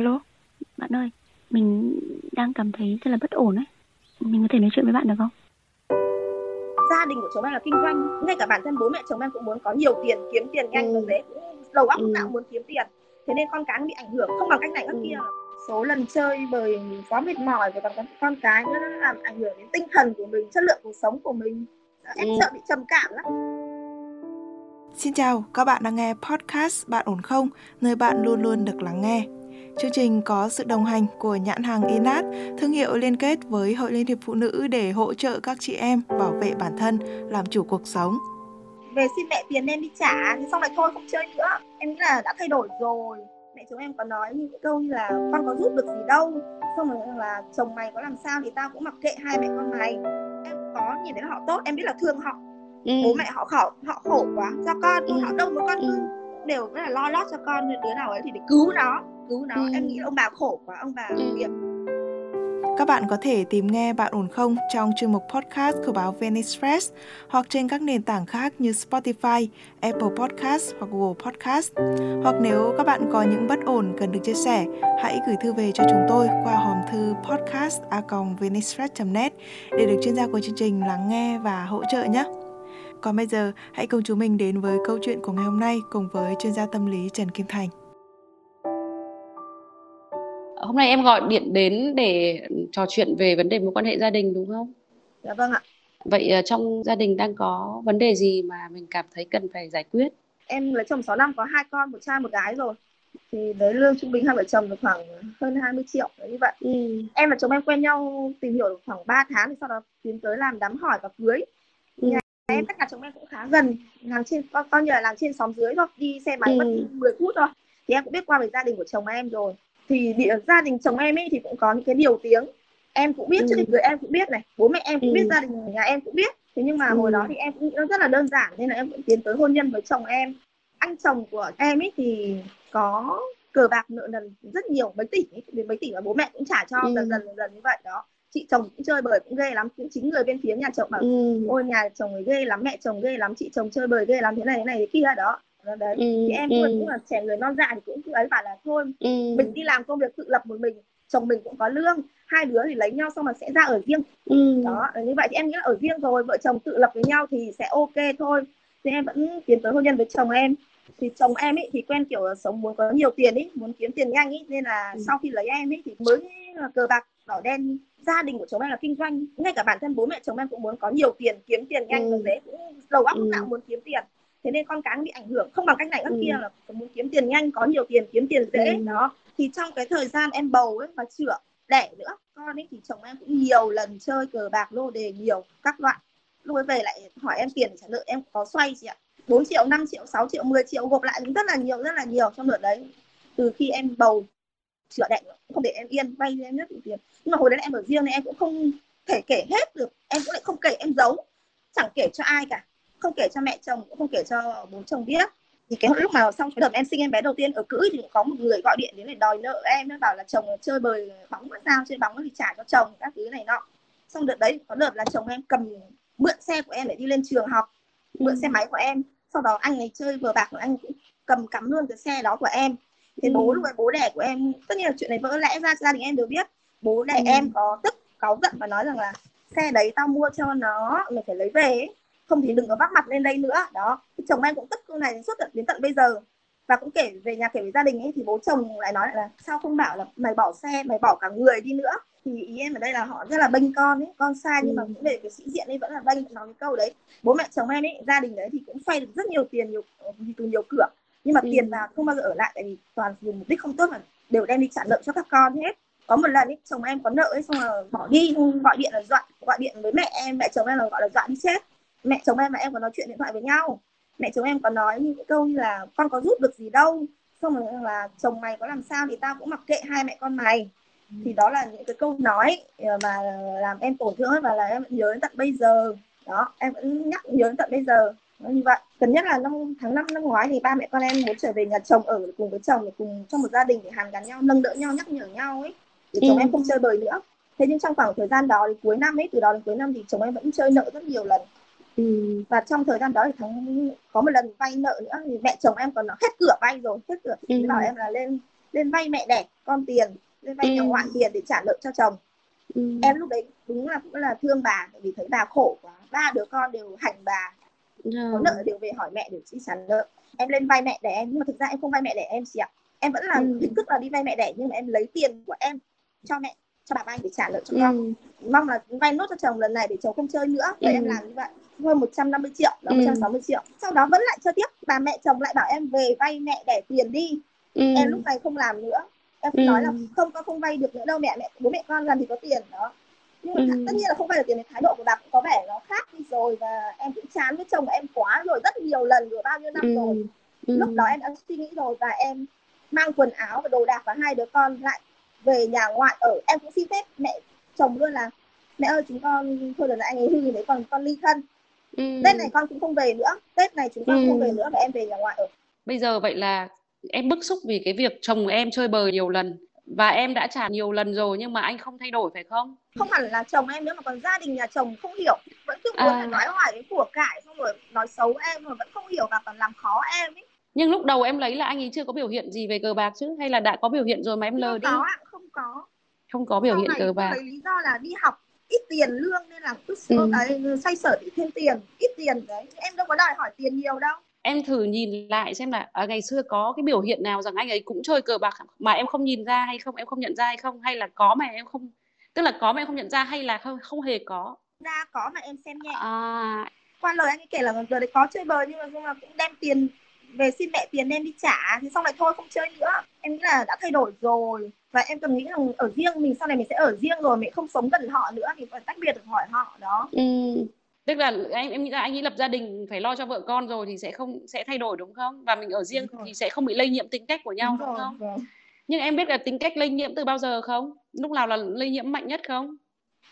alo, bạn ơi, mình đang cảm thấy rất là bất ổn ấy. Mình có thể nói chuyện với bạn được không? gia đình của chồng em là kinh doanh ngay cả bản thân bố mẹ chồng em cũng muốn có nhiều tiền kiếm tiền nhanh ừ. dễ đầu óc lúc nào muốn kiếm tiền thế nên con cái bị ảnh hưởng không bằng cách này cách ừ. kia số lần chơi bời quá mệt mỏi và còn con cái nữa nó làm ảnh hưởng đến tinh thần của mình chất lượng cuộc sống của mình em ừ. sợ bị trầm cảm lắm Xin chào, các bạn đang nghe podcast Bạn ổn không? Nơi bạn luôn luôn được lắng nghe. Chương trình có sự đồng hành của nhãn hàng Inat, thương hiệu liên kết với Hội Liên hiệp Phụ nữ để hỗ trợ các chị em bảo vệ bản thân, làm chủ cuộc sống. Về xin mẹ tiền em đi trả, thì xong lại thôi không chơi nữa. Em nghĩ là đã thay đổi rồi. Mẹ chồng em có nói những câu như là con có giúp được gì đâu. Xong rồi là chồng mày có làm sao thì tao cũng mặc kệ hai mẹ con mày. Em có nhìn thấy họ tốt, em biết là thương họ. Ừ. Bố mẹ họ khổ, họ khổ quá. Do con, ừ. họ đâu mà con ừ. đều rất là lo lót cho con đứa nào ấy thì để cứu nó cứu nó ừ. em nghĩ ông bà khổ quá ông bà ừ. nghiệp các bạn có thể tìm nghe Bạn ổn không trong chuyên mục podcast của báo Venice Press hoặc trên các nền tảng khác như Spotify, Apple Podcast hoặc Google Podcast. Hoặc nếu các bạn có những bất ổn cần được chia sẻ, hãy gửi thư về cho chúng tôi qua hòm thư podcast@venicepress.net để được chuyên gia của chương trình lắng nghe và hỗ trợ nhé. Còn bây giờ, hãy cùng chúng mình đến với câu chuyện của ngày hôm nay cùng với chuyên gia tâm lý Trần Kim Thành hôm nay em gọi điện đến để trò chuyện về vấn đề mối quan hệ gia đình đúng không? Dạ vâng ạ. Vậy ờ, trong gia đình đang có vấn đề gì mà mình cảm thấy cần phải giải quyết? Em lấy chồng 6 năm có hai con, một trai một gái rồi. Thì đấy lương trung bình hai vợ chồng được khoảng hơn 20 triệu như vậy. Ừ. Em và chồng em quen nhau tìm hiểu được khoảng 3 tháng thì sau đó tiến tới làm đám hỏi và cưới. Ừ. Nhà em tất cả chồng em cũng khá gần, làm trên coi, coi như là làm trên xóm dưới thôi, đi xe máy ừ. mất 10 phút thôi. Thì em cũng biết qua về gia đình của chồng em rồi thì địa, gia đình chồng em ấy thì cũng có những cái điều tiếng em cũng biết ừ. trước khi cưới em cũng biết này bố mẹ em cũng ừ. biết gia đình nhà em cũng biết thế nhưng mà ừ. hồi đó thì em cũng nghĩ nó rất là đơn giản nên là em cũng tiến tới hôn nhân với chồng em anh chồng của em ấy thì có cờ bạc nợ nần rất nhiều mấy tỷ đến mấy tỷ mà bố mẹ cũng trả cho ừ. dần dần dần như vậy đó chị chồng cũng chơi bời cũng ghê lắm cũng chính người bên phía nhà chồng bảo ừ. ôi nhà chồng ấy ghê lắm mẹ chồng ghê lắm chị chồng chơi bời ghê lắm thế này thế này thế kia đó đấy ừ, thì em ừ. cũng là trẻ người non dạ thì cũng ấy bảo là thôi ừ. mình đi làm công việc tự lập một mình chồng mình cũng có lương hai đứa thì lấy nhau xong mà sẽ ra ở riêng ừ. đó như vậy thì em nghĩ là ở riêng rồi vợ chồng tự lập với nhau thì sẽ ok thôi thì em vẫn tiến tới hôn nhân với chồng em thì chồng em ấy thì quen kiểu là sống muốn có nhiều tiền ấy muốn kiếm tiền nhanh ấy nên là ừ. sau khi lấy em ấy thì mới cờ bạc đỏ đen gia đình của chồng em là kinh doanh ngay cả bản thân bố mẹ chồng em cũng muốn có nhiều tiền kiếm tiền nhanh ừ. dễ cũng đầu óc lúc nào muốn kiếm tiền thế nên con cái bị ảnh hưởng. Không bằng cách này cách ừ. kia là muốn kiếm tiền nhanh có nhiều tiền kiếm tiền dễ. Ừ. đó. Thì trong cái thời gian em bầu ấy và chữa đẻ nữa con ấy thì chồng em cũng nhiều lần chơi cờ bạc lô đề nhiều các loại. Lúc ấy về lại hỏi em tiền để trả nợ em có xoay chị ạ. 4 triệu 5 triệu 6 triệu 10 triệu gộp lại rất là nhiều rất là nhiều trong đợt đấy. Từ khi em bầu chữa đẻ không để em yên vay em rất nhiều tiền. Nhưng mà hồi đấy em ở riêng nên em cũng không thể kể hết được em cũng lại không kể em giấu. Chẳng kể cho ai cả không kể cho mẹ chồng cũng không kể cho bố chồng biết. Thì cái lúc mà xong cái đợt em sinh em bé đầu tiên ở cưới thì cũng có một người gọi điện đến để đòi nợ em nó bảo là chồng chơi bời bóng sao chơi bóng thì trả cho chồng các thứ này nọ. Xong đợt đấy có đợt là chồng em cầm mượn xe của em để đi lên trường học mượn xe máy của em. Sau đó anh ấy chơi vừa bạc của anh cũng cầm cắm luôn cái xe đó của em. Thì ừ. bố lúc ấy bố đẻ của em tất nhiên là chuyện này vỡ lẽ ra gia đình em đều biết. Bố đẻ ừ. em có tức cáu giận và nói rằng là xe đấy tao mua cho nó mày phải lấy về ấy không thì đừng có vác mặt lên đây nữa. Đó chồng em cũng tức câu này suốt tận đến tận bây giờ. Và cũng kể về nhà kể với gia đình ấy thì bố chồng lại nói là sao không bảo là mày bỏ xe mày bỏ cả người đi nữa. Thì ý em ở đây là họ rất là bênh con ấy con sai nhưng mà cũng để cái sĩ diện ấy vẫn là bênh nói cái câu đấy. Bố mẹ chồng em ấy gia đình đấy thì cũng xoay được rất nhiều tiền nhiều từ nhiều cửa. Nhưng mà ừ. tiền vào không bao giờ ở lại tại vì toàn dùng mục đích không tốt mà đều đem đi trả nợ cho các con hết. Có một lần ấy chồng em có nợ ấy xong rồi bỏ đi gọi điện là dọa gọi điện với mẹ em mẹ chồng em là gọi là dọa đi chết mẹ chồng em và em có nói chuyện điện thoại với nhau. Mẹ chồng em có nói những câu như là con có giúp được gì đâu? Xong rồi là chồng mày có làm sao thì tao cũng mặc kệ hai mẹ con mày. Thì đó là những cái câu nói ờ, mà làm em tổn thương và là em nhớ đến tận bây giờ. Đó em vẫn nhắc nhớ đến tận bây giờ. Nó như vậy. Gần nhất là năm tháng năm năm ngoái thì ba mẹ con em muốn trở về nhà chồng ở cùng với chồng để cùng trong một gia đình để hàn gắn nhau nâng đỡ nhau nhắc nhở nhau ấy. Để chồng ừ. em không chơi bời nữa. Thế nhưng trong khoảng thời gian đó thì cuối năm ấy từ đó đến cuối năm thì chồng em vẫn chơi nợ rất nhiều lần Ừ, và trong thời gian đó thì thắng có một lần vay nợ nữa thì mẹ chồng em còn nó hết cửa vay rồi hết cửa ừ. bảo em là lên lên vay mẹ đẻ con tiền lên vay ừ. nhà ngoại tiền để trả nợ cho chồng ừ. em lúc đấy đúng là cũng là thương bà vì thấy bà khổ quá ba đứa con đều hành bà có nợ đều về hỏi mẹ để chi trả nợ em lên vay mẹ đẻ em nhưng mà thực ra em không vay mẹ đẻ em chị ạ em vẫn là ừ. hình thức là đi vay mẹ đẻ nhưng mà em lấy tiền của em cho mẹ cho bà anh để trả nợ cho ừ. con mong là vay nốt cho chồng lần này để chồng không chơi nữa vậy ừ. em làm như vậy hơn 150 triệu là 160 ừ. triệu sau đó vẫn lại chơi tiếp bà mẹ chồng lại bảo em về vay mẹ đẻ tiền đi ừ. em lúc này không làm nữa em ừ. nói là không con không vay được nữa đâu mẹ mẹ bố mẹ con làm thì có tiền đó nhưng mà ừ. tất nhiên là không vay được tiền thì thái độ của bà cũng có vẻ nó khác đi rồi và em cũng chán với chồng em quá rồi rất nhiều lần rồi bao nhiêu năm ừ. rồi ừ. lúc đó em đã suy nghĩ rồi và em mang quần áo và đồ đạc và hai đứa con lại về nhà ngoại ở em cũng xin phép mẹ chồng luôn là mẹ ơi chúng con thôi lần này anh ấy hư đấy còn con ly thân ừ. tết này con cũng không về nữa tết này chúng con ừ. không về nữa và em về nhà ngoại ở bây giờ vậy là em bức xúc vì cái việc chồng em chơi bời nhiều lần và em đã trả nhiều lần rồi nhưng mà anh không thay đổi phải không? Không hẳn là chồng em nữa mà còn gia đình nhà chồng không hiểu vẫn cứ muốn à. nói hoài cái của cải xong rồi nói xấu em mà vẫn không hiểu và còn làm khó em ấy. Nhưng lúc đầu em lấy là anh ấy chưa có biểu hiện gì về cờ bạc chứ hay là đã có biểu hiện rồi mà em lờ đi? Không có không có. Không có biểu Sau hiện cờ bạc. Lý do là đi học ít tiền lương nên là cứ ừ. cái xoay sở để thêm tiền, ít tiền đấy. Em đâu có đòi hỏi tiền nhiều đâu. Em thử nhìn lại xem là à, ngày xưa có cái biểu hiện nào rằng anh ấy cũng chơi cờ bạc mà em không nhìn ra hay không? Em không nhận ra hay không? Hay là có mà em không tức là có mà em không nhận ra hay là không không hề có? Ra có mà em xem nhẹ. À. Qua lời anh ấy kể là giờ đấy có chơi bời nhưng mà, nhưng mà cũng đem tiền về xin mẹ tiền đem đi trả thì xong lại thôi không chơi nữa. Em nghĩ là đã thay đổi rồi. Và em cần nghĩ rằng ở riêng mình sau này mình sẽ ở riêng rồi mình không sống gần họ nữa thì phải tách biệt được hỏi họ đó. Ừ. Tức là anh em nghĩ là anh ấy lập gia đình phải lo cho vợ con rồi thì sẽ không sẽ thay đổi đúng không? Và mình ở riêng thì sẽ không bị lây nhiễm tính cách của nhau đúng, đúng không? vâng. nhưng em biết là tính cách lây nhiễm từ bao giờ không? Lúc nào là lây nhiễm mạnh nhất không?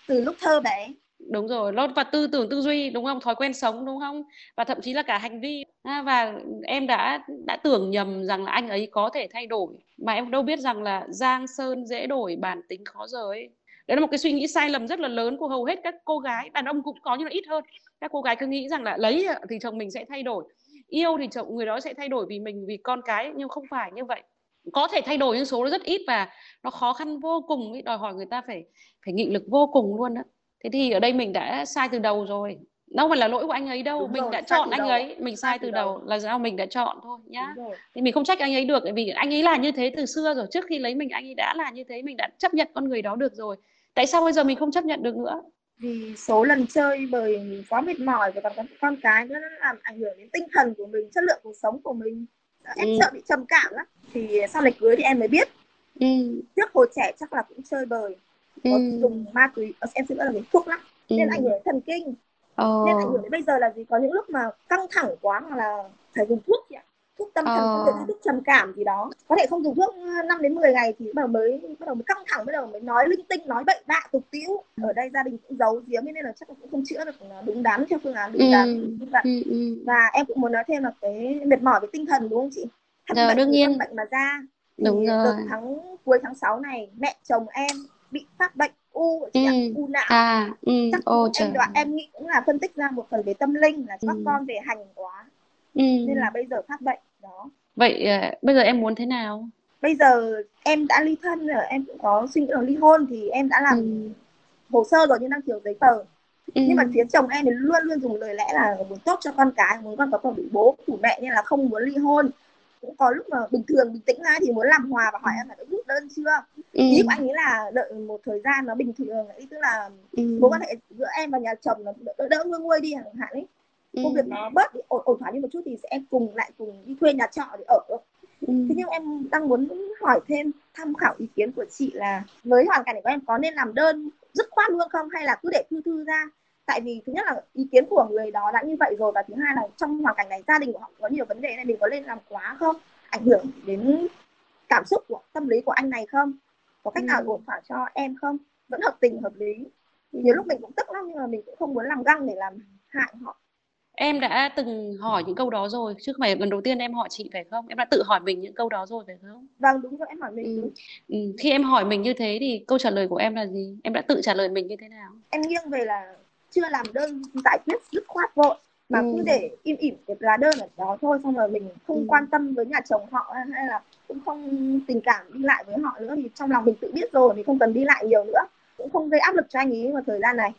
Từ lúc thơ bé đúng rồi lót và tư tưởng tư duy đúng không? Thói quen sống đúng không? Và thậm chí là cả hành vi. À, và em đã đã tưởng nhầm rằng là anh ấy có thể thay đổi. Mà em đâu biết rằng là giang sơn dễ đổi bản tính khó rời. Đấy là một cái suy nghĩ sai lầm rất là lớn của hầu hết các cô gái. Đàn ông cũng có nhưng là ít hơn. Các cô gái cứ nghĩ rằng là lấy thì chồng mình sẽ thay đổi. Yêu thì chồng người đó sẽ thay đổi vì mình vì con cái nhưng không phải như vậy. Có thể thay đổi nhưng số nó rất ít và nó khó khăn vô cùng ý, đòi hỏi người ta phải phải nghị lực vô cùng luôn đó thế thì ở đây mình đã sai từ đầu rồi. Đâu phải là lỗi của anh ấy đâu Đúng mình rồi, đã chọn anh đầu. ấy mình sai, sai từ, từ đầu. đầu là do mình đã chọn thôi nhá. Thì mình không trách anh ấy được bởi vì anh ấy là như thế từ xưa rồi. Trước khi lấy mình anh ấy đã là như thế mình đã chấp nhận con người đó được rồi. Tại sao bây giờ mình không chấp nhận được nữa? Vì số lần chơi bởi mình quá mệt mỏi và còn con cái nữa nó làm ảnh hưởng đến tinh thần của mình chất lượng cuộc sống của mình. Em ừ. sợ bị trầm cảm lắm. Thì sau này cưới thì em mới biết. Ừ. trước hồi trẻ chắc là cũng chơi bời có ừ. dùng ma túy ờ, em xin lỗi là dùng thuốc lắm ừ. nên ảnh hưởng đến thần kinh oh. nên ảnh hưởng đến bây giờ là gì có những lúc mà căng thẳng quá hoặc là phải dùng thuốc chị ạ thuốc tâm thần oh. thuốc trầm cảm gì đó có thể không dùng thuốc 5 đến 10 ngày thì bắt đầu mới bắt đầu mới căng thẳng bắt đầu mới nói linh tinh nói bậy bạ tục tiễu ở đây gia đình cũng giấu giếm nên là chắc là cũng không chữa được đúng đắn theo phương án đúng ừ. đắn như vậy ừ, ừ. và em cũng muốn nói thêm là cái mệt mỏi về tinh thần đúng không chị Thật rồi, đương nhiên bệnh mà ra đúng rồi tháng cuối tháng 6 này mẹ chồng em bị phát bệnh u chị ừ. u não à, ừ. chắc Ô, em đoạn em nghĩ cũng là phân tích ra một phần về tâm linh là các ừ. con về hành quá ừ. nên là bây giờ phát bệnh đó vậy à, bây giờ em muốn thế nào bây giờ em đã ly thân rồi em cũng có suy nghĩ là ly hôn thì em đã làm ừ. hồ sơ rồi nhưng đang thiếu giấy tờ ừ. nhưng mà phía chồng em thì luôn luôn dùng lời lẽ là muốn tốt cho con cái muốn con có còn bị bố chủ mẹ nên là không muốn ly hôn cũng có lúc mà bình thường bình tĩnh ra thì muốn làm hòa và hỏi em là đã rút đơn chưa ừ. ý của anh ấy là đợi một thời gian nó bình thường ý tức là ừ. mối quan hệ giữa em và nhà chồng nó đỡ, đỡ nguôi nguôi đi chẳng hạn ấy ừ. công việc nó bớt đi ổn ổn thỏa đi một chút thì sẽ cùng lại cùng đi thuê nhà trọ để ở ừ. thế nhưng em đang muốn hỏi thêm tham khảo ý kiến của chị là với hoàn cảnh này của em có nên làm đơn dứt khoát luôn không hay là cứ để thư thư ra tại vì thứ nhất là ý kiến của người đó đã như vậy rồi và thứ hai là trong hoàn cảnh này gia đình của họ có nhiều vấn đề này mình có nên làm quá không ảnh hưởng đến cảm xúc của tâm lý của anh này không có cách ừ. nào ổn thỏa cho em không? Vẫn hợp tình hợp lý. Nhiều lúc mình cũng tức lắm nhưng mà mình cũng không muốn làm găng để làm hại họ. Em đã từng hỏi những câu đó rồi. Chứ không phải lần đầu tiên em hỏi chị phải không? Em đã tự hỏi mình những câu đó rồi phải không? Vâng đúng rồi em hỏi mình ừ. đúng. Ừ. khi em hỏi mình như thế thì câu trả lời của em là gì? Em đã tự trả lời mình như thế nào? Em nghiêng về là chưa làm đơn giải quyết dứt khoát vội mà cứ để im ỉm cái lá đơn ở đó thôi xong rồi mình không quan tâm với nhà chồng họ hay là cũng không tình cảm đi lại với họ nữa thì trong lòng mình tự biết rồi mình không cần đi lại nhiều nữa. Cũng không gây áp lực cho anh ấy vào thời gian này.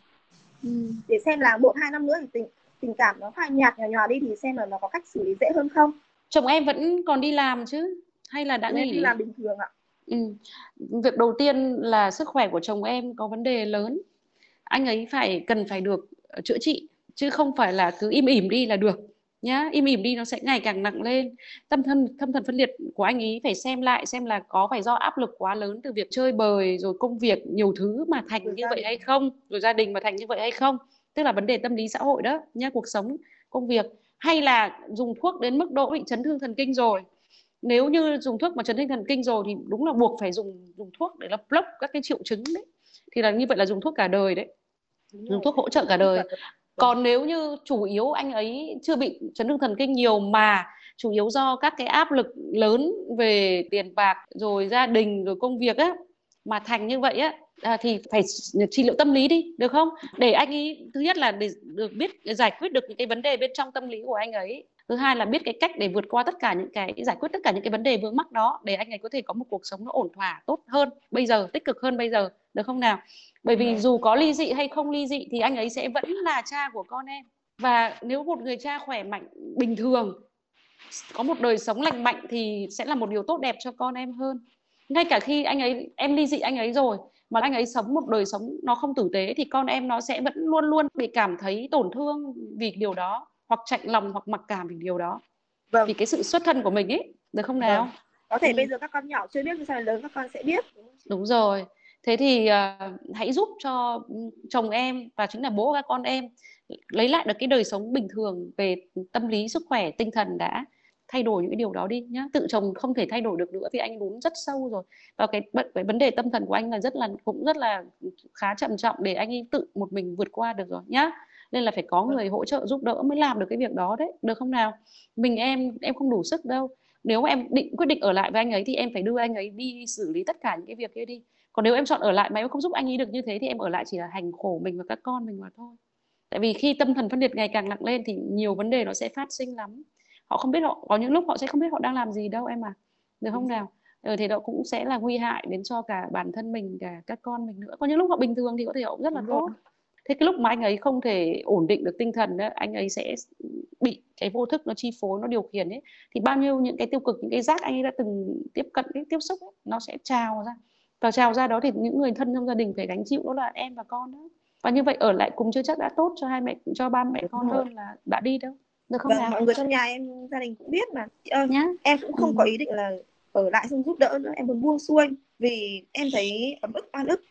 Để xem là một hai năm nữa thì tình tình cảm nó phai nhạt nhòa nhòa đi thì xem là nó có cách xử lý dễ hơn không. Chồng em vẫn còn đi làm chứ? Hay là đã nghỉ? đi làm bình thường ạ. Ừ. việc đầu tiên là sức khỏe của chồng em có vấn đề lớn. Anh ấy phải cần phải được ờ, chữa trị chứ không phải là cứ im ỉm đi là được nhá. Im ỉm đi nó sẽ ngày càng nặng lên. Tâm thần tâm thần phân liệt của anh ấy phải xem lại xem là có phải do áp lực quá lớn từ việc chơi bời rồi công việc nhiều thứ mà thành rồi như vậy hay không rồi gia đình mà thành như vậy hay không. Tức là vấn đề tâm lý xã hội đó nhá cuộc sống công việc. Hay là dùng thuốc đến mức độ bị chấn thương thần kinh rồi. Nếu như dùng thuốc mà chấn thương thần kinh rồi thì đúng là buộc phải dùng dùng thuốc để là block các cái triệu chứng đấy. Thì là như vậy là dùng thuốc cả đời đấy. Dùng thuốc hỗ trợ cả đời còn nếu như chủ yếu anh ấy chưa bị chấn thương thần kinh nhiều mà chủ yếu do các cái áp lực lớn về tiền bạc rồi gia đình rồi công việc á mà thành như vậy á à, thì phải trị liệu tâm lý đi được không? Để anh ấy thứ nhất là để được biết giải quyết được những cái vấn đề bên trong tâm lý của anh ấy thứ hai là biết cái cách để vượt qua tất cả những cái giải quyết tất cả những cái vấn đề vướng mắc đó để anh ấy có thể có một cuộc sống nó ổn thỏa tốt hơn bây giờ tích cực hơn bây giờ được không nào? Bởi vì dù có ly dị hay không ly dị thì anh ấy sẽ vẫn là cha của con em. Và nếu một người cha khỏe mạnh bình thường có một đời sống lành mạnh thì sẽ là một điều tốt đẹp cho con em hơn. Ngay cả khi anh ấy em ly dị anh ấy rồi mà anh ấy sống một đời sống nó không tử tế thì con em nó sẽ vẫn luôn luôn bị cảm thấy tổn thương vì điều đó hoặc chạnh lòng hoặc mặc cảm vì điều đó. Vâng. vì cái sự xuất thân của mình ấy được không nào? Vâng. có thể ừ. bây giờ các con nhỏ chưa biết nhưng sau lớn các con sẽ biết. Đúng rồi. Thế thì uh, hãy giúp cho chồng em và chính là bố các con em lấy lại được cái đời sống bình thường về tâm lý sức khỏe tinh thần đã thay đổi những cái điều đó đi nhá. Tự chồng không thể thay đổi được nữa vì anh lún rất sâu rồi. Và cái, cái vấn đề tâm thần của anh là rất là cũng rất là khá trầm trọng để anh tự một mình vượt qua được rồi nhá nên là phải có vâng. người hỗ trợ giúp đỡ mới làm được cái việc đó đấy được không nào? Mình em em không đủ sức đâu. Nếu em định quyết định ở lại với anh ấy thì em phải đưa anh ấy đi xử lý tất cả những cái việc kia đi. Còn nếu em chọn ở lại mà em không giúp anh ấy được như thế thì em ở lại chỉ là hành khổ mình và các con mình mà thôi. Tại vì khi tâm thần phân liệt ngày càng nặng lên thì nhiều vấn đề nó sẽ phát sinh lắm. Họ không biết họ có những lúc họ sẽ không biết họ đang làm gì đâu em à được không nào? Ừ, thì đó cũng sẽ là nguy hại đến cho cả bản thân mình cả các con mình nữa. Có những lúc họ bình thường thì có thể họ cũng rất là tốt thế cái lúc mà anh ấy không thể ổn định được tinh thần đó anh ấy sẽ bị cái vô thức nó chi phối nó điều khiển ấy thì bao nhiêu những cái tiêu cực những cái rác anh ấy đã từng tiếp cận cái tiếp xúc ấy, nó sẽ trào ra. Và trào ra đó thì những người thân trong gia đình phải gánh chịu đó là em và con đó. Và như vậy ở lại cùng chưa chắc đã tốt cho hai mẹ cho ba mẹ con hơn là đã đi đâu. Được không vâng, nào? mọi người trong nhà em gia đình cũng biết mà. Ơi Nhá. em cũng không ừ. có ý định là ở lại xong giúp đỡ nữa em muốn buông xuôi. Vì em thấy ấm ức oan ức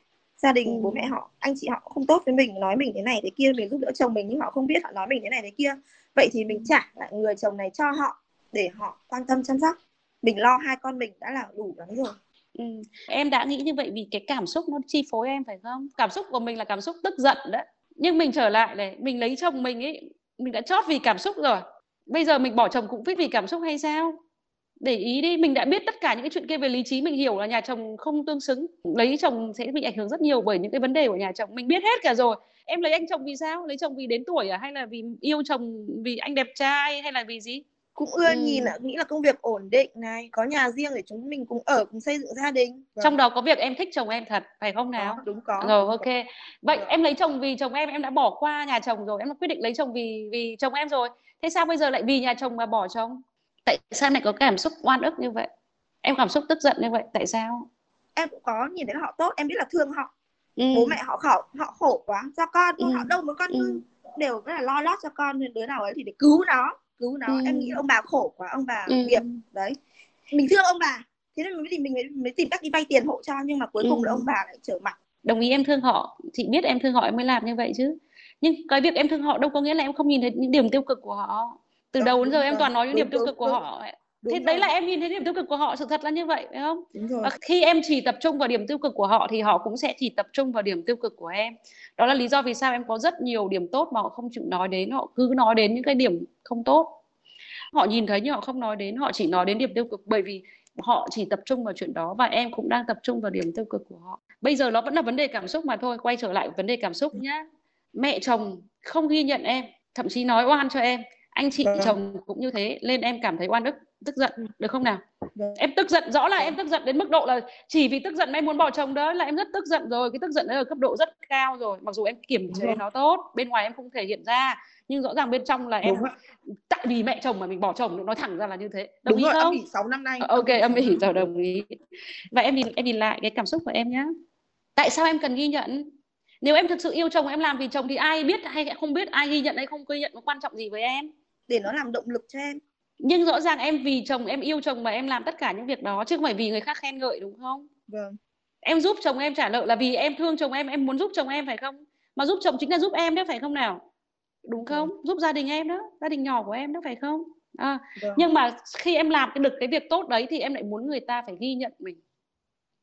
gia đình ừ. bố mẹ họ anh chị họ không tốt với mình nói mình thế này thế kia mình giúp đỡ chồng mình nhưng họ không biết họ nói mình thế này thế kia vậy thì mình trả lại người chồng này cho họ để họ quan tâm chăm sóc mình lo hai con mình đã là đủ lắm rồi Ừ. Em đã nghĩ như vậy vì cái cảm xúc nó chi phối em phải không? Cảm xúc của mình là cảm xúc tức giận đấy. Nhưng mình trở lại này, mình lấy chồng mình ấy, mình đã chót vì cảm xúc rồi. Bây giờ mình bỏ chồng cũng biết vì cảm xúc hay sao? Để ý đi mình đã biết tất cả những cái chuyện kia về lý trí mình hiểu là nhà chồng không tương xứng. Lấy chồng sẽ bị ảnh hưởng rất nhiều bởi những cái vấn đề của nhà chồng. Mình biết hết cả rồi. Em lấy anh chồng vì sao? Lấy chồng vì đến tuổi à? Hay là vì yêu chồng vì anh đẹp trai? Hay là vì gì? Cũng ưa ừ. nhìn ạ. Nghĩ là công việc ổn định này có nhà riêng để chúng mình cùng ở cùng xây dựng gia đình. Vâng. trong đó có việc em thích chồng em thật phải không nào? Có, đúng có. Rồi ok. Vậy vâng. em lấy chồng vì chồng em em đã bỏ qua nhà chồng rồi. Em đã quyết định lấy chồng vì vì chồng em rồi. Thế sao bây giờ lại vì nhà chồng mà bỏ chồng tại sao lại có cảm xúc oan ức như vậy em cảm xúc tức giận như vậy tại sao em cũng có nhìn thấy họ tốt em biết là thương họ ừ. bố mẹ họ khổ họ khổ quá cho con ừ. họ đâu muốn con ừ. đều rất là lo lót cho con nên đứa nào ấy thì để cứu nó cứu nó ừ. em nghĩ ông bà khổ quá ông bà ừ. nghiệp đấy mình thương ông bà thế nên mình mới tìm mình mới, mới tìm cách đi vay tiền hộ cho nhưng mà cuối cùng ừ. là ông bà lại trở mặt đồng ý em thương họ chị biết em thương họ em mới làm như vậy chứ nhưng cái việc em thương họ đâu có nghĩa là em không nhìn thấy những điểm tiêu cực của họ từ đầu đến giờ em toàn nói những điểm tiêu cực của họ. Đúng thế rồi. đấy là em nhìn thấy điểm tiêu cực của họ sự thật là như vậy phải không? Và khi em chỉ tập trung vào điểm tiêu cực của họ thì họ cũng sẽ chỉ tập trung vào điểm tiêu cực của em. Đó là lý do vì sao em có rất nhiều điểm tốt mà họ không chịu nói đến. Họ cứ nói đến những cái điểm không tốt. Họ nhìn thấy nhưng họ không nói đến. Họ chỉ nói đến điểm tiêu cực bởi vì họ chỉ tập trung vào chuyện đó và em cũng đang tập trung vào điểm tiêu cực của họ. Bây giờ nó vẫn là vấn đề cảm xúc mà thôi. Quay trở lại vấn đề cảm xúc nhá. Mẹ chồng không ghi nhận em thậm chí nói oan cho em anh chị Vâng. chồng cũng như thế lên em cảm thấy oan ức tức giận được không nào? Vâng. em tức giận rõ là em tức giận đến mức độ là chỉ vì tức giận em muốn bỏ chồng đó là em rất tức giận rồi. Cái tức giận đấy ở cấp độ rất cao rồi. Mặc dù em kiềm chế Vâng. nó tốt bên ngoài em không thể hiện ra nhưng rõ ràng bên trong là em đúng tại vì mẹ chồng mà mình bỏ chồng nói thẳng ra là như thế. Đồng đúng ý rồi âm không? ỉ 6 năm nay Ờ, ok âm ỉ rồi đồng ý. Và em nhìn em nhìn lại cái cảm xúc của em nhé tại sao em cần ghi nhận? Nếu em thực sự yêu chồng em làm vì chồng thì ai biết hay không biết ai ghi nhận hay không ghi nhận có quan trọng gì với em để nó làm động lực cho em. Nhưng rõ ràng em vì chồng em yêu chồng mà em làm tất cả những việc đó chứ không phải vì người khác khen ngợi đúng không? Vâng. Em giúp chồng em trả nợ là vì em thương chồng em em muốn giúp chồng em phải không? Mà giúp chồng chính là giúp em đấy phải không nào? Đúng không? Giúp gia đình em đó gia đình nhỏ của em đó phải không? À, vâng. nhưng mà khi em làm cái được cái việc tốt đấy thì em lại muốn người ta phải ghi nhận mình.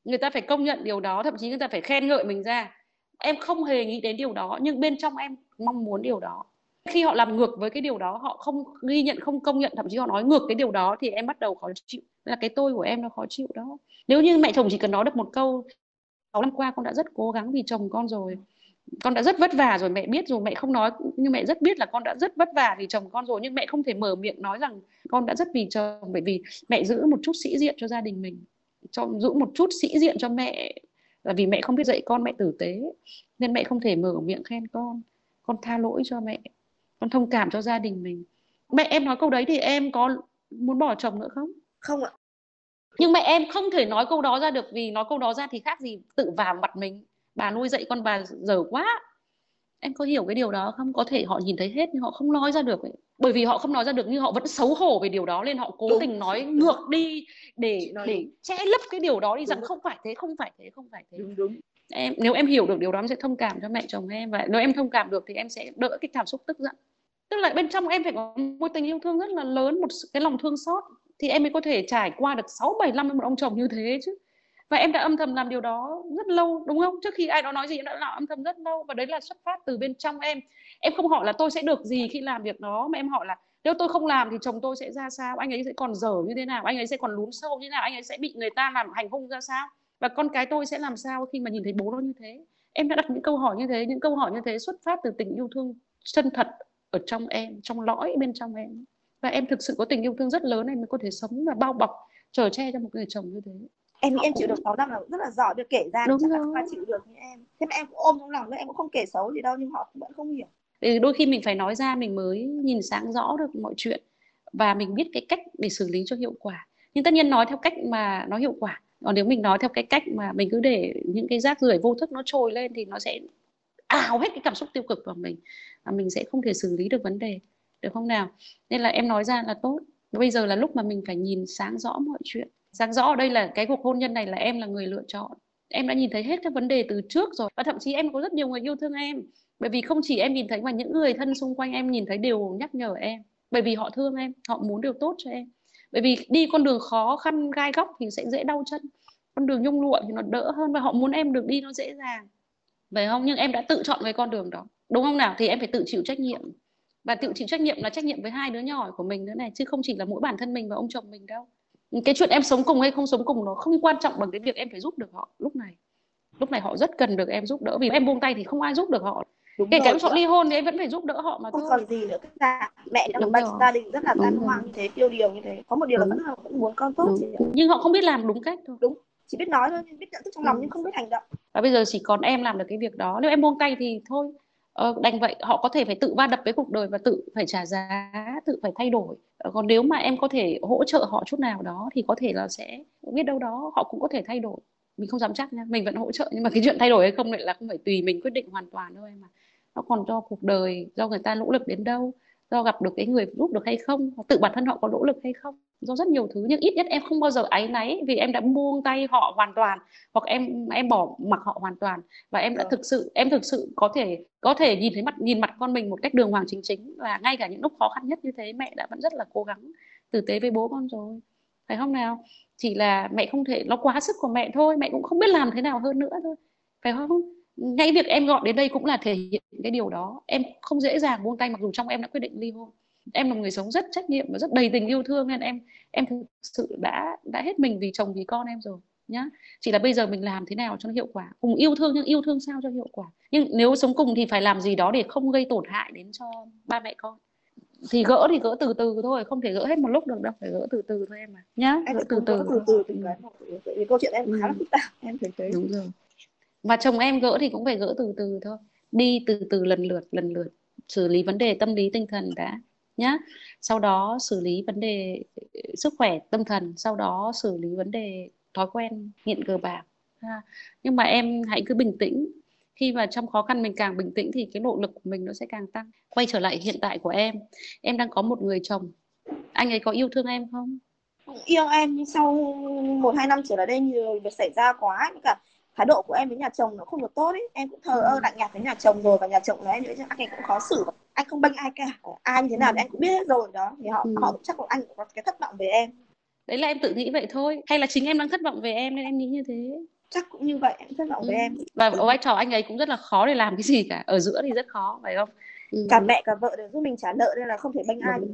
Người ta phải công nhận điều đó thậm chí người ta phải khen ngợi mình ra. Em không hề nghĩ đến điều đó nhưng bên trong em mong muốn điều đó khi họ làm ngược với cái điều đó, họ không ghi nhận, không công nhận, thậm chí họ nói ngược cái điều đó thì em bắt đầu khó chịu. Là cái tôi của em nó khó chịu đó. Nếu như mẹ chồng chỉ cần nói được một câu 6 năm qua con đã rất cố gắng vì chồng con rồi, con đã rất vất vả rồi, mẹ biết rồi, mẹ không nói, nhưng mẹ rất biết là con đã rất vất vả vì chồng con rồi, nhưng mẹ không thể mở miệng nói rằng con đã rất vì chồng, bởi vì mẹ giữ một chút sĩ diện cho gia đình mình, cho, giữ một chút sĩ diện cho mẹ, là vì mẹ không biết dạy con mẹ tử tế, nên mẹ không thể mở miệng khen con. Con tha lỗi cho mẹ con thông cảm cho gia đình mình. Mẹ em nói câu đấy thì em có muốn bỏ chồng nữa không? Không ạ. Nhưng mẹ em không thể nói câu đó ra được vì nói câu đó ra thì khác gì tự vào mặt mình. Bà nuôi dạy con bà dở quá. Em có hiểu cái điều đó không? Có thể họ nhìn thấy hết nhưng họ không nói ra được ấy. bởi vì họ không nói ra được nhưng họ vẫn xấu hổ về điều đó nên họ cố Đúng. tình nói ngược đi để để đúng. che lấp cái điều đó đi Đúng rằng không phải thế không phải thế không phải thế. Đúng đúng em, nếu em hiểu được điều đó, em sẽ thông cảm cho mẹ chồng em. Và nếu em thông cảm được thì em sẽ đỡ cái cảm xúc tức giận. Tức là bên trong em phải có một tình yêu thương rất là lớn, một cái lòng thương xót. Thì em mới có thể trải qua được 6 7 năm với một ông chồng như thế chứ. Và em đã âm thầm làm điều đó rất lâu, đúng không? Trước khi ai đó nói gì, em đã làm âm thầm rất lâu. Và đấy là xuất phát từ bên trong em. Em không hỏi là tôi sẽ được gì khi làm việc đó, mà em hỏi là nếu tôi không làm thì chồng tôi sẽ ra sao? Anh ấy sẽ còn dở như thế nào? Anh ấy sẽ còn lún sâu như thế nào? Anh ấy sẽ bị người ta làm hành hung ra sao? Và con cái tôi sẽ làm sao khi mà nhìn thấy bố nó như thế? Em đã đặt những câu hỏi như thế những câu hỏi như thế xuất phát từ tình yêu thương chân thật ở trong em trong lõi bên trong em. Và em thực sự có tình yêu thương rất lớn em mới có thể sống và bao bọc chở che cho một người chồng như thế. Em nghĩ em chịu được 6 năm là rất là giỏi được kể ra Đúng chắc là rồi. không ai chịu được như em. Thế mà em cũng ôm trong lòng đấy em cũng không kể xấu gì đâu nhưng họ vẫn không hiểu. Thì đôi khi mình phải nói ra mình mới nhìn sáng rõ được mọi chuyện. Và mình biết cái cách để xử lý cho hiệu quả. Nhưng tất nhiên nói theo cách mà nó hiệu quả còn nếu mình nói theo cái cách mà mình cứ để những cái rác rưởi vô thức nó trồi lên thì nó sẽ ào hết cái cảm xúc tiêu cực vào mình và mình sẽ không thể xử lý được vấn đề, được không nào? Nên là em nói ra là tốt. Bây giờ là lúc mà mình phải nhìn sáng rõ mọi chuyện. Sáng rõ ở đây là cái cuộc hôn nhân này là em là người lựa chọn. Em đã nhìn thấy hết các vấn đề từ trước rồi và thậm chí em có rất nhiều người yêu thương em. Bởi vì không chỉ em nhìn thấy mà những người thân xung quanh em nhìn thấy đều nhắc nhở em. Bởi vì họ thương em, họ muốn điều tốt cho em bởi vì đi con đường khó, khăn, gai góc thì sẽ dễ đau chân. Con đường nhung lụa thì nó đỡ hơn và họ muốn em được đi nó dễ dàng. Phải không? Nhưng em đã tự chọn cái con đường đó. Đúng không nào? Thì em phải tự chịu trách nhiệm. Và tự chịu trách nhiệm là trách nhiệm với hai đứa nhỏ của mình nữa này, chứ không chỉ là mỗi bản thân mình và ông chồng mình đâu. Cái chuyện em sống cùng hay không sống cùng nó không quan trọng bằng cái việc em phải giúp được họ lúc này. Lúc này họ rất cần được em giúp đỡ. Vì em buông tay thì không ai giúp được họ đúng kể cả lúc họ ly hôn thì em vẫn phải giúp đỡ họ mà không thôi. còn gì nữa. Tất cả mẹ Đúng một rồi. gia đình rất là Đúng tan hoang như thế tiêu điều như thế. Có một điều là Đúng. vẫn là vẫn muốn con tốt. Đúng. nhưng họ không biết làm đúng cách thôi. Chỉ biết nói thôi biết nhận thức trong lòng Ừ. nhưng không biết hành động. Và bây giờ chỉ còn em làm được cái việc đó. Nếu em buông tay thì thôi. Ờ, đành vậy. Họ có thể phải tự va đập với cuộc đời và tự phải trả giá tự phải thay đổi. Ờ, còn nếu mà em có thể hỗ trợ họ chút nào đó thì có thể là sẽ biết đâu đó họ cũng có thể thay đổi. Mình không dám chắc nha. Mình vẫn hỗ trợ nhưng mà cái chuyện thay đổi hay không lại là không phải tùy mình quyết định hoàn toàn đâu em mà nó còn do cuộc đời do người ta nỗ lực đến đâu do gặp được cái người giúp được hay không tự bản thân họ có nỗ lực hay không. Do rất nhiều thứ nhưng ít nhất em không bao giờ áy náy vì em đã buông tay họ hoàn toàn hoặc em em bỏ mặc họ hoàn toàn. Và em đã Vâng. thực sự em thực sự có thể có thể nhìn thấy mặt nhìn mặt con mình một cách đường hoàng chính chính và ngay cả những lúc khó khăn nhất như thế mẹ đã vẫn rất là cố gắng tử tế với bố con rồi. Phải không nào? Chỉ là mẹ không thể nó quá sức của mẹ thôi mẹ cũng không biết làm thế nào hơn nữa thôi. Phải không ngay việc em gọi đến đây cũng là thể hiện cái điều đó. Em không dễ dàng buông tay mặc dù trong em đã quyết định ly hôn. Em là một người sống rất trách nhiệm và rất đầy tình yêu thương nên em em thực sự đã đã hết mình vì chồng vì con em rồi nhá. Chỉ là bây giờ mình làm thế nào cho nó hiệu quả? Cùng yêu thương nhưng yêu thương sao cho hiệu quả? Nhưng nếu sống cùng thì phải làm gì đó để không gây tổn hại đến cho ba mẹ con? Thì gỡ thì gỡ từ từ thôi không thể gỡ hết một lúc được đâu phải gỡ từ từ thôi em mà nhá. Em gỡ từ từ từ từ từng cái một vì câu chuyện em khá là phức tạp. Em thấy thế đúng rồi và chồng em gỡ thì cũng phải gỡ từ từ thôi. Đi từ từ lần lượt lần lượt. Xử lý vấn đề tâm lý, tinh thần đã, nhá. Sau đó xử lý vấn đề ờ, sức khỏe, tâm thần. Sau đó xử lý vấn đề thói quen, nghiện cờ bạc, ha. nhưng mà em hãy cứ bình tĩnh. Khi mà trong khó khăn mình càng bình tĩnh thì cái nỗ lực của mình nó sẽ càng tăng. Quay trở lại hiện tại của em. Em đang có một người chồng. Anh ấy có yêu thương em không? Yêu em, nhưng sau một hai năm trở lại đây nhiều việc xảy ra quá cả thái độ của em với nhà chồng nó không được tốt ấy em cũng thờ ơ lạnh nhạt với nhà chồng rồi và nhà chồng của em nữa anh ấy cũng khó xử. Anh không bênh ai cả. Ai như thế nào thì anh cũng biết hết rồi đó. Thì họ ừ. họ chắc là anh cũng có cái thất vọng về em. Đấy là em tự nghĩ vậy thôi. Hay là chính em đang thất vọng về em nên em nghĩ như thế? Chắc cũng như vậy em thất vọng ừ. về em. Và vai trò anh ấy cũng rất là khó để làm cái gì cả. Ở giữa thì rất khó phải không? Ừ. cả mẹ cả vợ đều giúp mình trả nợ nên là không thể bênh ai được.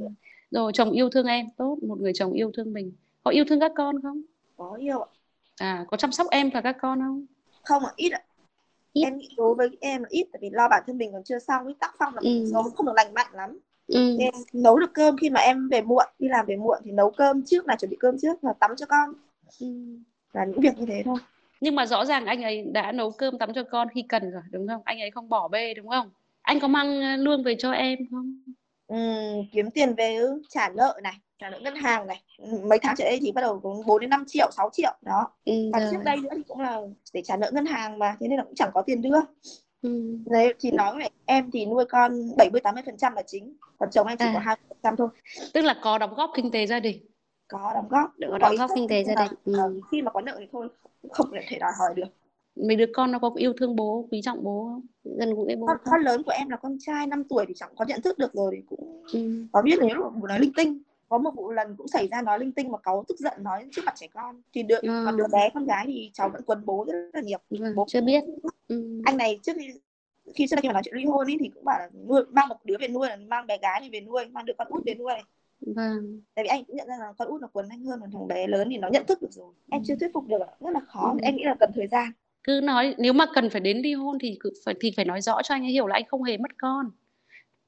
Rồi chồng yêu thương em. Tốt một người chồng yêu thương mình. Có yêu thương các con không? Có yêu ạ à có chăm sóc em và các con không? Không ạ ít ạ. Ít. em nghĩ đối với em là ít tại vì lo bản thân mình còn chưa xong cái tác phong là ừ. sống không được lành mạnh lắm. Ừ. nên nấu được cơm khi mà em về muộn đi làm về muộn thì nấu cơm trước là chuẩn bị cơm trước là tắm cho con. Ừ. là những việc như thế thôi. Nhưng mà rõ ràng anh ấy đã nấu cơm tắm cho con khi cần rồi đúng không? Anh ấy không bỏ bê đúng không? Anh có mang lương về cho em không? Ừ, kiếm tiền về trả nợ này trả nợ ngân hàng này. Mấy tháng trở đây thì bắt đầu cũng 4 đến 5 triệu 6 triệu đó. Ừ, và rồi. trước đây nữa thì cũng là để trả nợ ngân hàng mà thế nên là cũng chẳng có tiền đưa. Ừ. đấy thì nói vậy em thì nuôi con 70 80 phần trăm là chính còn chồng em chỉ à. có hai phần trăm thôi. Tức là có đóng góp kinh tế gia đình. Có đóng góp. Có đóng góp kinh tế gia đình. ừ. Ờ, khi mà có nợ thì thôi không thể đòi hỏi được. Mấy đứa con nó có yêu thương bố quý trọng bố không? Gần gũi bố con, con lớn của em là con trai 5 tuổi thì chẳng có nhận thức được rồi thì cũng ừ. có biết nếu mà nói linh tinh có một vụ lần cũng xảy ra nói linh tinh mà cáu tức giận nói trước mặt trẻ con. Thì đứa ừ. còn đứa bé con gái thì cháu vẫn quấn bố rất là nhiều. Ừ, bố chưa biết. Ừ. anh này trước khi khi trước khi mà nói chuyện ly hôn ấy thì cũng bảo là nuôi mang một đứa về nuôi là mang bé gái này về nuôi mang được con út về nuôi. Vâng. Tại vì anh cũng nhận ra là con út nó quấn anh hơn là thằng bé lớn thì nó nhận thức được rồi. Em ừ. chưa thuyết phục được rất là khó. Ừ. em nghĩ là cần thời gian. Cứ nói nếu mà cần phải đến ly hôn thì phải thì phải nói rõ cho anh ấy hiểu là anh không hề mất con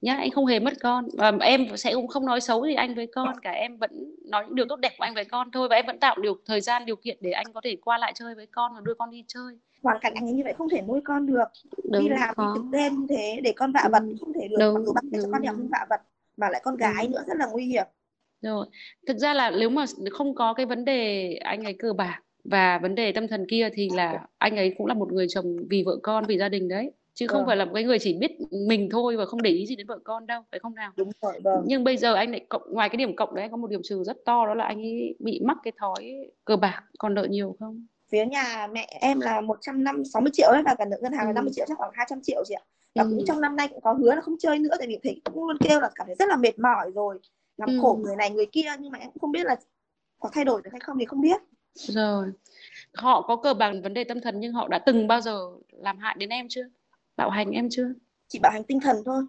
nhá anh không hề mất con. Và em sẽ cũng không nói xấu gì anh với con cả em vẫn nói những điều tốt đẹp của anh với con thôi. Và em vẫn tạo điều thời gian điều kiện để anh có thể qua lại chơi với con và đưa con đi chơi. Hoàn cảnh anh như vậy không thể nuôi con được. Đúng, đi làm thì thực tên như thế để con vạ vật ừ. không thể được. đúng, mặc dù bác cho con học nhưng vạ vật mà lại con gái nữa rất là nguy hiểm. Rồi thực ra là nếu mà không có cái vấn đề anh ấy cờ bạc và vấn đề tâm thần kia thì là anh ấy cũng là một người chồng vì vợ con vì gia đình đấy chứ không vâng. phải là một cái người chỉ biết mình thôi và không để ý gì đến vợ con đâu phải không nào đúng rồi vâng. nhưng bây giờ anh lại cộng ngoài cái điểm cộng đấy có một điểm trừ rất to đó là anh ấy bị mắc cái thói cờ bạc còn nợ nhiều không phía nhà mẹ em là một trăm năm sáu mươi triệu đấy và cả nợ ngân hàng là ừ. 50 triệu chắc khoảng 200 triệu chị ạ và ừ. cũng trong năm nay cũng có hứa là không chơi nữa tại vì thấy cũng luôn kêu là cảm thấy rất là mệt mỏi rồi làm ừ. khổ người này người kia nhưng mà em cũng không biết là có thay đổi được hay không thì không biết rồi họ có cờ bạc vấn đề tâm thần nhưng họ đã từng bao giờ làm hại đến em chưa bạo hành em chưa? Chỉ bạo hành tinh thần thôi.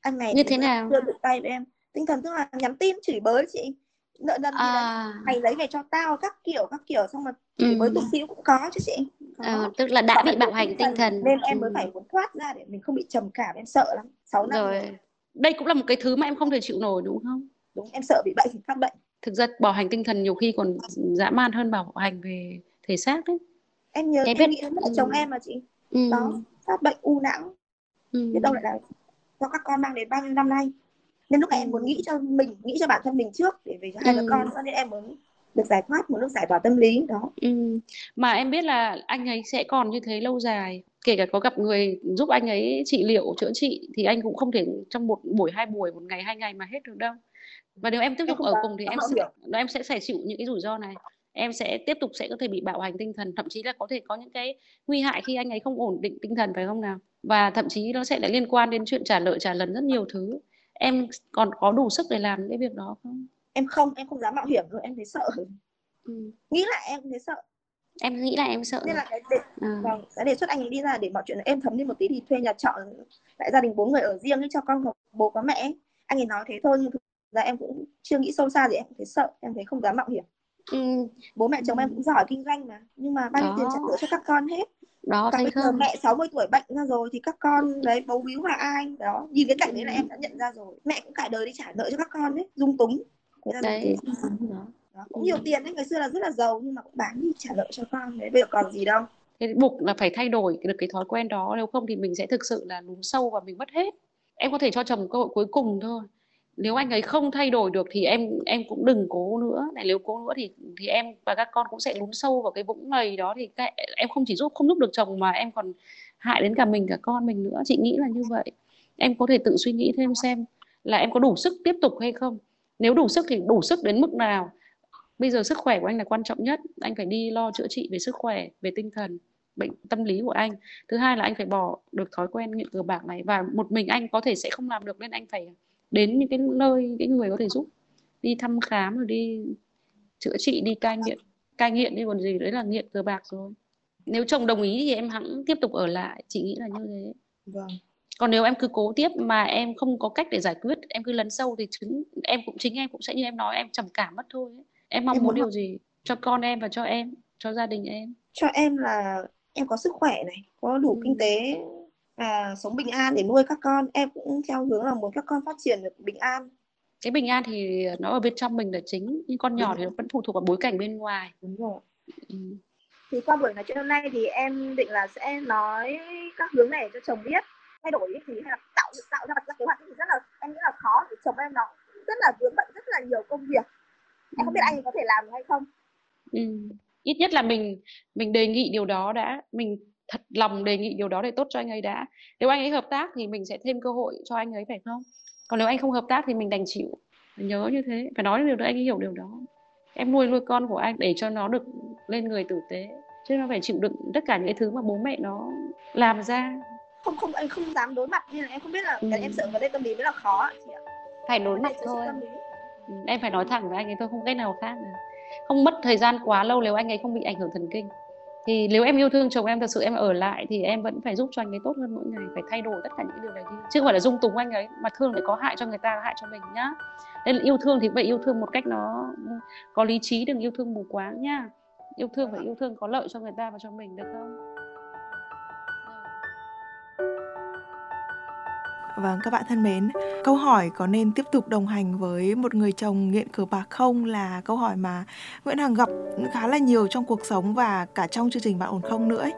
Anh này như thế nào? đưa tự tay với em. Tinh thần tức là nhắn tin chửi bới chị. Nợ nần à. mày lấy về cho tao các kiểu các kiểu. Xong mà chửi ừ. bới chút xíu cũng có chứ chị. À, tức là đã bị bạo hành tinh thần, thần. nên em mới ừ. phải muốn thoát ra để mình không bị trầm cảm em sợ lắm. 6 năm rồi. đây cũng là một cái thứ mà em không thể chịu nổi đúng không? Đúng em sợ bị bệnh phát bệnh. Thực ra bạo hành tinh thần nhiều khi còn dã man hơn bạo hành về thể xác đấy. Em nhớ em, em biết... nghĩ đến ừ. chồng em mà chị. Ừ. đó phát bệnh u não. Ừ. biết đâu lại là do các con mang đến bao nhiêu năm nay. Nên lúc này em muốn nghĩ cho mình nghĩ cho bản thân mình trước để về cho hai ừ. đứa con cho nên em muốn được giải thoát một lúc giải tỏa tâm lý đó. Ừ. mà em biết là anh ấy sẽ còn như thế lâu dài. Kể cả có gặp người giúp anh ấy trị liệu chữa trị thì anh cũng không thể trong một buổi hai buổi một ngày hai ngày mà hết được đâu. Và nếu em tiếp tục ở cùng thì em sẽ em sẽ phải chịu những cái rủi ro này em sẽ tiếp tục sẽ có thể bị bạo hành tinh thần thậm chí là có thể có những cái nguy hại khi anh ấy không ổn định tinh thần phải không nào? Và thậm chí nó sẽ lại liên quan đến chuyện trả nợ trả lần rất nhiều thứ. Em còn có đủ sức để làm những cái việc đó không? Em không em không dám mạo hiểm rồi em thấy sợ. Ừ. nghĩ lại em thấy sợ. Em nghĩ là em sợ nên là cái đề, à. vâng, cái đề xuất anh ấy đi ra để mọi chuyện em thấm đi một tí thì thuê nhà trọ lại gia đình bốn người ở riêng ấy cho con có bố có mẹ anh ấy nói thế thôi nhưng thực ra em cũng chưa nghĩ sâu xa gì em thấy sợ em thấy không dám mạo hiểm ừ. bố mẹ chồng ừ. em cũng giỏi kinh doanh mà. Nhưng mà bao nhiêu tiền trả nợ cho các con hết? Đó còn bây giờ mẹ 60 tuổi bệnh ra rồi thì các con đấy bấu víu vào ai? Đó nhìn cái cảnh đấy là em đã nhận ra rồi. Mẹ cũng cả đời đi trả nợ cho các con đấy dung túng. Đấy. đó. đó. cũng nhiều tiền đấy ngày xưa là rất là giàu nhưng mà cũng bán đi trả nợ cho con đấy. Bây giờ còn gì đâu. Thế buộc là phải thay đổi được cái thói quen đó. Nếu không thì mình sẽ thực sự là lún sâu và mình mất hết. Em có thể cho chồng cơ hội cuối cùng thôi nếu anh ấy không thay đổi được thì em em cũng đừng cố nữa. Này nếu cố nữa thì thì em và các con cũng sẽ lún sâu vào cái vũng lầy đó thì các, em không chỉ giúp không giúp được chồng mà em còn hại đến cả mình cả con mình nữa. Chị nghĩ là như vậy. Em có thể tự suy nghĩ thêm xem là em có đủ sức tiếp tục hay không. Nếu đủ sức thì đủ sức đến mức nào? Bây giờ sức khỏe của anh là quan trọng nhất. Anh phải đi lo chữa trị về sức khỏe về tinh thần bệnh tâm lý của anh. Thứ hai là anh phải bỏ được thói quen nghiện cờ bạc này và một mình anh có thể sẽ không làm được nên anh phải đến những cái nơi cái người có thể giúp đi thăm khám rồi đi chữa trị đi cai nghiện cai nghiện đi còn gì đấy là nghiện cờ bạc rồi. Nếu chồng đồng ý thì em hẳn tiếp tục ở lại chị nghĩ là như thế. Vâng. Còn nếu em cứ cố tiếp mà em không có cách để giải quyết em cứ lấn sâu thì chính em cũng chính em cũng sẽ như em nói em trầm cảm mất thôi em mong em muốn điều gì? Cho con em và cho em cho gia đình em. Cho em là em có sức khỏe này có đủ ừ. kinh tế à, sống bình an để nuôi các con em cũng theo hướng là muốn các con phát triển được bình an cái bình an thì nó ở bên trong mình là chính nhưng con nhỏ Đúng. thì nó vẫn phụ thuộc vào bối cảnh bên ngoài Đúng rồi. Ừ. thì qua buổi nói chuyện hôm nay thì em định là sẽ nói các hướng này cho chồng biết thay đổi thì hay là tạo tạo ra ra kế hoạch thì rất là em nghĩ là khó để chồng em nó rất là vướng bận rất là nhiều công việc em không biết anh có thể làm hay không ừ. ít nhất là mình mình đề nghị điều đó đã mình thật lòng đề nghị điều đó để tốt cho anh ấy đã. Nếu anh ấy hợp tác thì mình sẽ thêm cơ hội cho anh ấy phải không? Còn nếu anh không hợp tác thì mình đành chịu. Nhớ như thế. Phải nói điều đó anh ấy hiểu điều đó. Em nuôi nuôi con của anh để cho nó được lên người tử tế. Chứ nó phải chịu đựng tất cả những cái thứ mà bố mẹ nó làm ra. Không không anh không dám đối mặt nên là em không biết là ừ. em sợ vấn đề tâm lý mới là khó chị ạ. Phải đối mặt thôi. ừ, em phải nói thẳng với anh ấy thôi không cách nào khác nữa. không mất thời gian quá lâu nếu anh ấy không bị ảnh hưởng thần kinh thì nếu em yêu thương chồng em, thật sự em ở lại thì em vẫn phải giúp cho anh ấy tốt hơn mỗi ngày, phải thay đổi tất cả những điều này đi. Chứ không phải là dung túng anh ấy, mà thương lại có hại cho người ta, hại cho mình nhá. Nên là yêu thương thì vậy yêu thương một cách nó ừ, có lý trí, đừng yêu thương mù quáng nhá. Yêu thương phải yêu thương, có lợi cho người ta và cho mình, được không? Vâng, các bạn thân mến, câu hỏi có nên tiếp tục đồng hành với một người chồng nghiện cờ bạc không là câu hỏi mà Nguyễn Hằng gặp khá là nhiều trong cuộc sống và cả trong chương trình Bạn ổn không nữa ấy.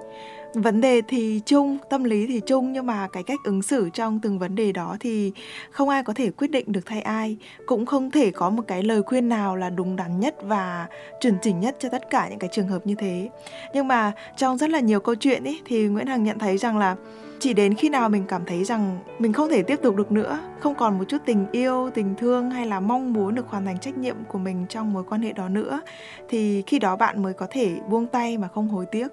Vấn đề thì chung, tâm lý thì chung nhưng mà cái cách ứng xử trong từng vấn đề đó thì không ai có thể quyết định được thay ai, cũng không thể có một cái lời khuyên nào là đúng đắn nhất và chuẩn chỉnh nhất cho tất cả những cái trường hợp như thế. Nhưng mà trong rất là nhiều câu chuyện ấy thì Nguyễn Hằng nhận thấy rằng là chỉ đến khi nào mình cảm thấy rằng mình không thể tiếp tục được nữa, không còn một chút tình yêu, tình thương hay là mong muốn được hoàn thành trách nhiệm của mình trong mối quan hệ đó nữa, thì khi đó bạn mới có thể buông tay mà không hối tiếc.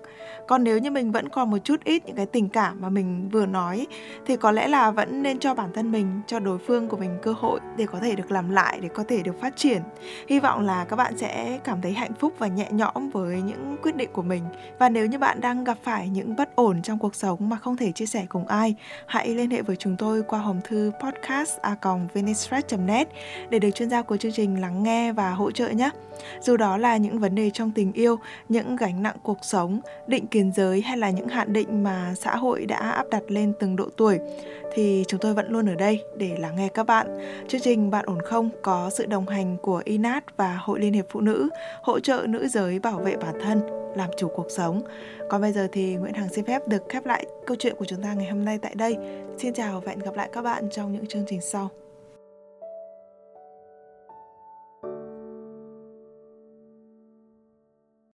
Còn nếu như mình vẫn còn một chút ít những cái tình cảm mà mình vừa nói, thì có lẽ là vẫn nên cho bản thân mình, cho đối phương của mình cơ hội để có thể được làm lại, để có thể được phát triển. Hy vọng là các bạn sẽ cảm thấy hạnh phúc và nhẹ nhõm với những quyết định của mình. Và nếu như bạn đang gặp phải những bất ổn trong cuộc sống mà không thể chia sẻ cùng ai hãy liên hệ với chúng tôi qua hòm thư podcast net để được chuyên gia của chương trình lắng nghe và hỗ trợ nhé dù đó là những vấn đề trong tình yêu những gánh nặng cuộc sống định kiến giới hay là những hạn định mà xã hội đã áp đặt lên từng độ tuổi thì chúng tôi vẫn luôn ở đây để lắng nghe các bạn. Chương trình Bạn ổn không có sự đồng hành của INAT và Hội Liên hiệp Phụ nữ hỗ trợ nữ giới bảo vệ bản thân, làm chủ cuộc sống. Còn bây giờ thì Nguyễn Hằng xin phép được khép lại câu chuyện của chúng ta ngày hôm nay tại đây. Xin chào và hẹn gặp lại các bạn trong những chương trình sau.